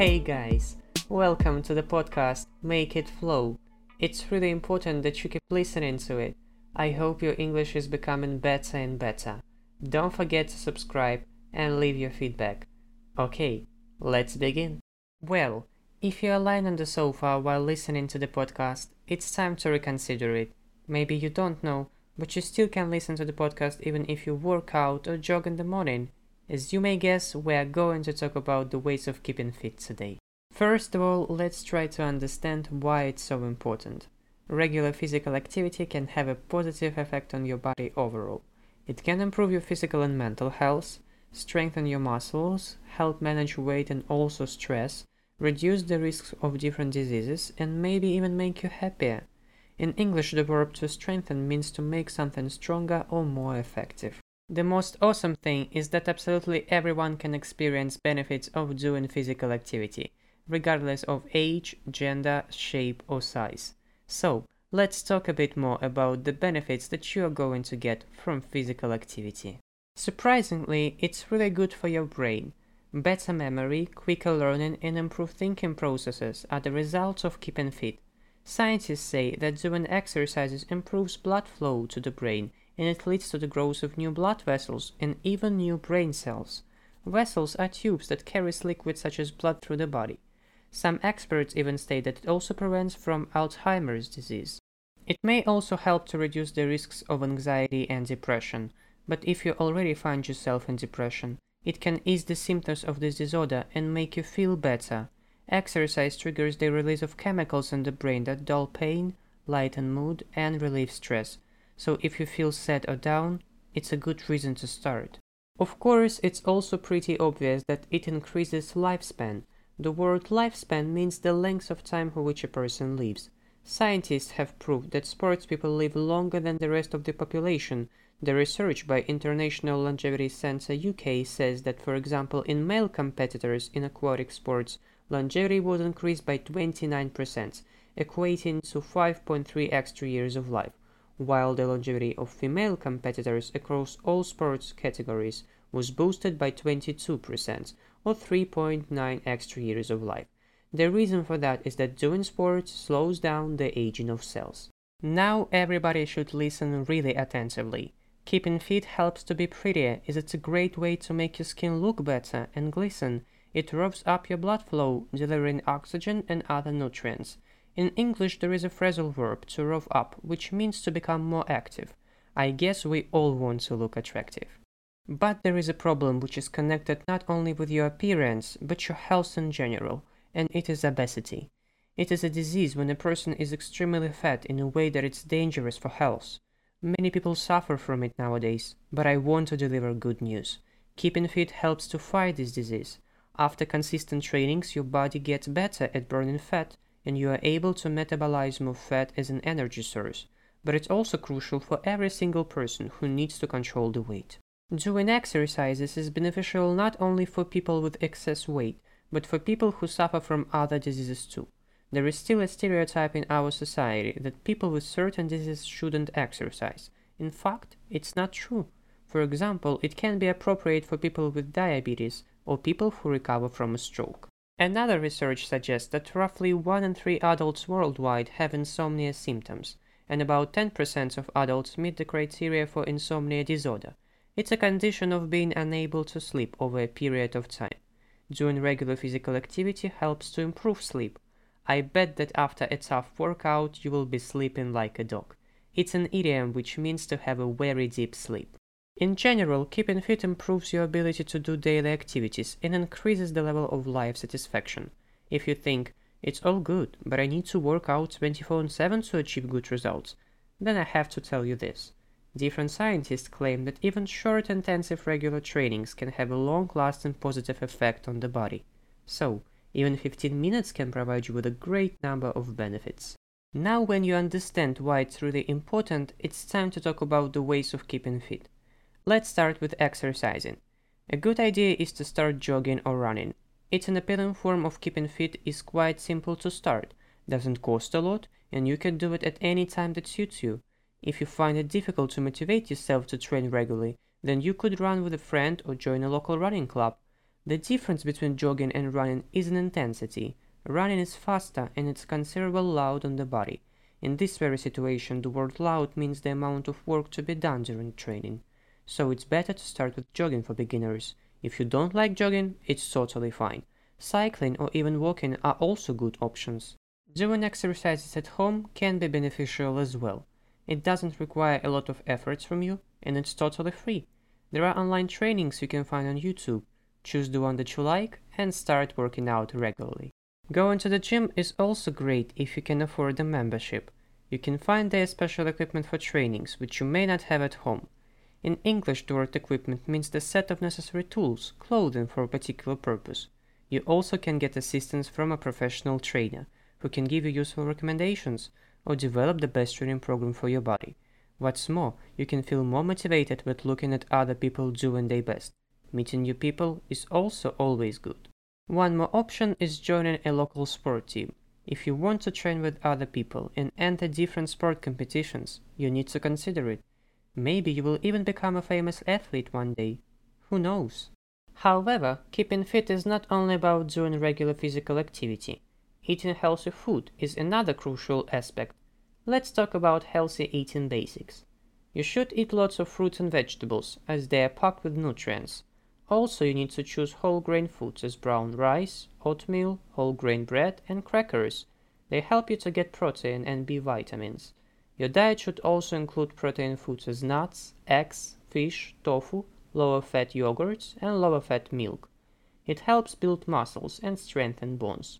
Hey guys, welcome to the podcast Make It Flow. It's really important that you keep listening to it. I hope your English is becoming better and better. Don't forget to subscribe and leave your feedback. Okay, let's begin. Well, if you're lying on the sofa while listening to the podcast, it's time to reconsider it. Maybe you don't know, but you still can listen to the podcast even if you work out or jog in the morning. As you may guess, we are going to talk about the ways of keeping fit today. First of all, let's try to understand why it's so important. Regular physical activity can have a positive effect on your body overall. It can improve your physical and mental health, strengthen your muscles, help manage weight and also stress, reduce the risks of different diseases, and maybe even make you happier. In English, the verb to strengthen means to make something stronger or more effective. The most awesome thing is that absolutely everyone can experience benefits of doing physical activity, regardless of age, gender, shape, or size. So, let's talk a bit more about the benefits that you are going to get from physical activity. Surprisingly, it's really good for your brain. Better memory, quicker learning, and improved thinking processes are the results of keeping fit. Scientists say that doing exercises improves blood flow to the brain and it leads to the growth of new blood vessels and even new brain cells. Vessels are tubes that carries liquids such as blood through the body. Some experts even state that it also prevents from Alzheimer's disease. It may also help to reduce the risks of anxiety and depression, but if you already find yourself in depression, it can ease the symptoms of this disorder and make you feel better. Exercise triggers the release of chemicals in the brain that dull pain, lighten mood, and relieve stress, so if you feel sad or down, it's a good reason to start. Of course, it's also pretty obvious that it increases lifespan. The word lifespan means the length of time for which a person lives. Scientists have proved that sports people live longer than the rest of the population. The research by International Longevity Centre UK says that, for example, in male competitors in aquatic sports, longevity was increased by 29%, equating to 5.3 extra years of life while the longevity of female competitors across all sports categories was boosted by 22%, or 3.9 extra years of life. The reason for that is that doing sports slows down the aging of cells. Now everybody should listen really attentively. Keeping fit helps to be prettier as it's a great way to make your skin look better and glisten. It revs up your blood flow, delivering oxygen and other nutrients. In English, there is a phrasal verb to rev up, which means to become more active. I guess we all want to look attractive. But there is a problem which is connected not only with your appearance, but your health in general, and it is obesity. It is a disease when a person is extremely fat in a way that it's dangerous for health. Many people suffer from it nowadays, but I want to deliver good news. Keeping fit helps to fight this disease. After consistent trainings, your body gets better at burning fat and you are able to metabolize more fat as an energy source, but it's also crucial for every single person who needs to control the weight. Doing exercises is beneficial not only for people with excess weight, but for people who suffer from other diseases too. There is still a stereotype in our society that people with certain diseases shouldn't exercise. In fact, it's not true. For example, it can be appropriate for people with diabetes or people who recover from a stroke. Another research suggests that roughly 1 in 3 adults worldwide have insomnia symptoms, and about 10% of adults meet the criteria for insomnia disorder. It's a condition of being unable to sleep over a period of time. Doing regular physical activity helps to improve sleep. I bet that after a tough workout you will be sleeping like a dog. It's an idiom which means to have a very deep sleep. In general, keeping fit improves your ability to do daily activities and increases the level of life satisfaction. If you think, it's all good, but I need to work out 24 7 to achieve good results, then I have to tell you this. Different scientists claim that even short intensive regular trainings can have a long lasting positive effect on the body. So, even 15 minutes can provide you with a great number of benefits. Now, when you understand why it's really important, it's time to talk about the ways of keeping fit. Let's start with exercising. A good idea is to start jogging or running. It's an appealing form of keeping fit is quite simple to start, doesn't cost a lot, and you can do it at any time that suits you. If you find it difficult to motivate yourself to train regularly, then you could run with a friend or join a local running club. The difference between jogging and running is in intensity. Running is faster and it's considerable load on the body. In this very situation, the word loud means the amount of work to be done during training. So it's better to start with jogging for beginners. If you don't like jogging, it's totally fine. Cycling or even walking are also good options. Doing exercises at home can be beneficial as well. It doesn't require a lot of efforts from you and it's totally free. There are online trainings you can find on YouTube. Choose the one that you like and start working out regularly. Going to the gym is also great if you can afford a membership. You can find there special equipment for trainings which you may not have at home. In English, the equipment means the set of necessary tools, clothing for a particular purpose. You also can get assistance from a professional trainer who can give you useful recommendations or develop the best training program for your body. What's more, you can feel more motivated with looking at other people doing their best. Meeting new people is also always good. One more option is joining a local sport team. If you want to train with other people and enter different sport competitions, you need to consider it. Maybe you will even become a famous athlete one day. Who knows? However, keeping fit is not only about doing regular physical activity. Eating healthy food is another crucial aspect. Let's talk about healthy eating basics. You should eat lots of fruits and vegetables, as they are packed with nutrients. Also, you need to choose whole grain foods as brown rice, oatmeal, whole grain bread, and crackers. They help you to get protein and B vitamins. Your diet should also include protein foods as nuts, eggs, fish, tofu, lower fat yogurts, and lower fat milk. It helps build muscles and strengthen bones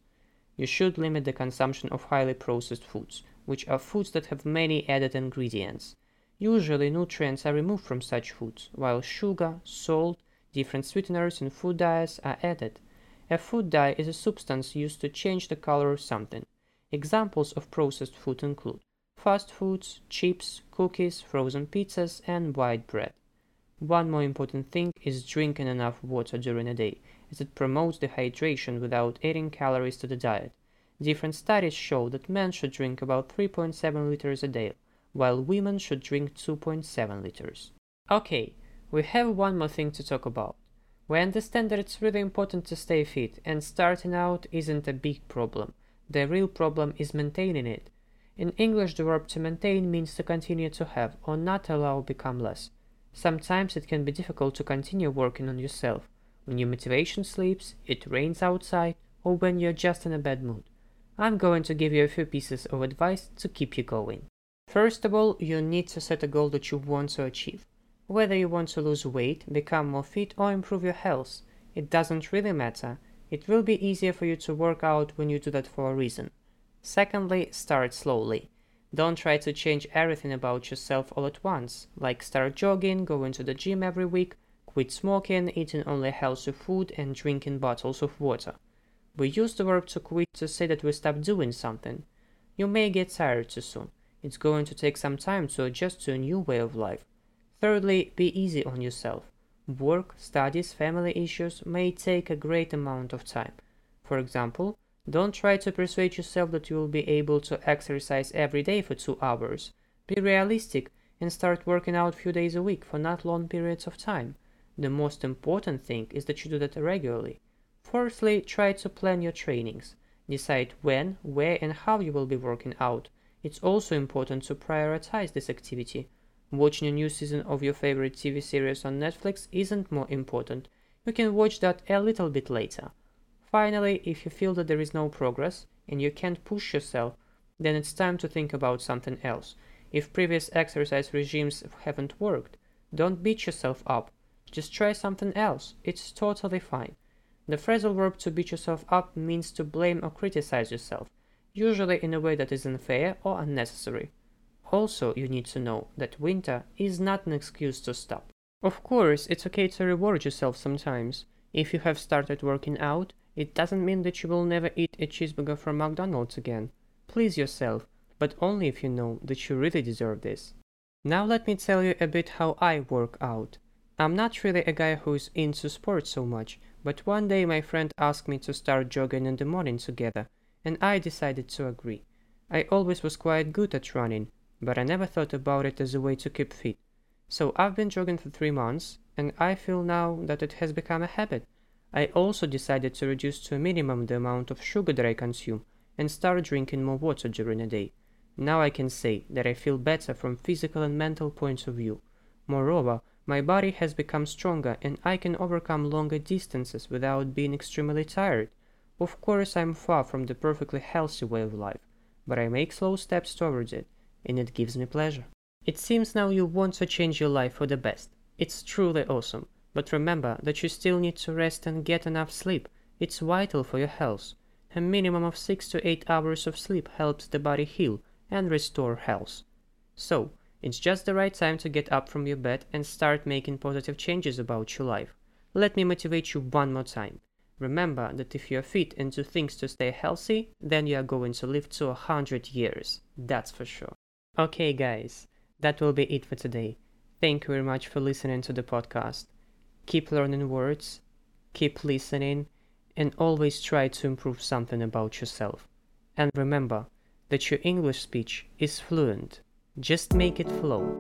you should limit the consumption of highly processed foods, which are foods that have many added ingredients. Usually, nutrients are removed from such foods, while sugar, salt, different sweeteners and food dyes are added. A food dye is a substance used to change the color of something. Examples of processed food include fast foods, chips, cookies, frozen pizzas, and white bread. One more important thing is drinking enough water during a day, as it promotes dehydration without adding calories to the diet. Different studies show that men should drink about 3.7 liters a day, while women should drink 2.7 liters. Okay, we have one more thing to talk about. We understand that it's really important to stay fit, and starting out isn't a big problem. The real problem is maintaining it. In English, the verb to maintain means to continue to have or not allow become less. Sometimes it can be difficult to continue working on yourself when your motivation sleeps, it rains outside, or when you're just in a bad mood. I'm going to give you a few pieces of advice to keep you going. First of all, you need to set a goal that you want to achieve. Whether you want to lose weight, become more fit, or improve your health, it doesn't really matter. It will be easier for you to work out when you do that for a reason. Secondly, start slowly. Don't try to change everything about yourself all at once, like start jogging, going to the gym every week, quit smoking, eating only healthy food, and drinking bottles of water. We use the verb to quit to say that we stop doing something. You may get tired too soon. It's going to take some time to adjust to a new way of life. Thirdly, be easy on yourself. Work, studies, family issues may take a great amount of time. For example, don't try to persuade yourself that you will be able to exercise every day for two hours. Be realistic and start working out a few days a week for not long periods of time. The most important thing is that you do that regularly. Fourthly, try to plan your trainings. Decide when, where, and how you will be working out. It's also important to prioritize this activity. Watching a new season of your favorite TV series on Netflix isn't more important. You can watch that a little bit later. Finally, if you feel that there is no progress and you can't push yourself, then it's time to think about something else. If previous exercise regimes haven't worked, don't beat yourself up. Just try something else. It's totally fine. The phrasal verb to beat yourself up means to blame or criticize yourself, usually in a way that is unfair or unnecessary. Also, you need to know that winter is not an excuse to stop. Of course, it's okay to reward yourself sometimes. If you have started working out, it doesn't mean that you will never eat a cheeseburger from McDonald's again. Please yourself, but only if you know that you really deserve this. Now let me tell you a bit how I work out. I'm not really a guy who's into sports so much, but one day my friend asked me to start jogging in the morning together, and I decided to agree. I always was quite good at running, but I never thought about it as a way to keep fit. So I've been jogging for three months, and I feel now that it has become a habit. I also decided to reduce to a minimum the amount of sugar that I consume and start drinking more water during the day. Now I can say that I feel better from physical and mental points of view. Moreover, my body has become stronger and I can overcome longer distances without being extremely tired. Of course, I'm far from the perfectly healthy way of life, but I make slow steps towards it, and it gives me pleasure. It seems now you want to change your life for the best. It's truly awesome, but remember that you still need to rest and get enough sleep. It's vital for your health. A minimum of 6 to 8 hours of sleep helps the body heal and restore health. So, it's just the right time to get up from your bed and start making positive changes about your life. Let me motivate you one more time. Remember that if you are fit and do things to stay healthy, then you are going to live to a hundred years. That's for sure. Okay, guys, that will be it for today. Thank you very much for listening to the podcast. Keep learning words, keep listening, and always try to improve something about yourself. And remember that your English speech is fluent. Just make it flow.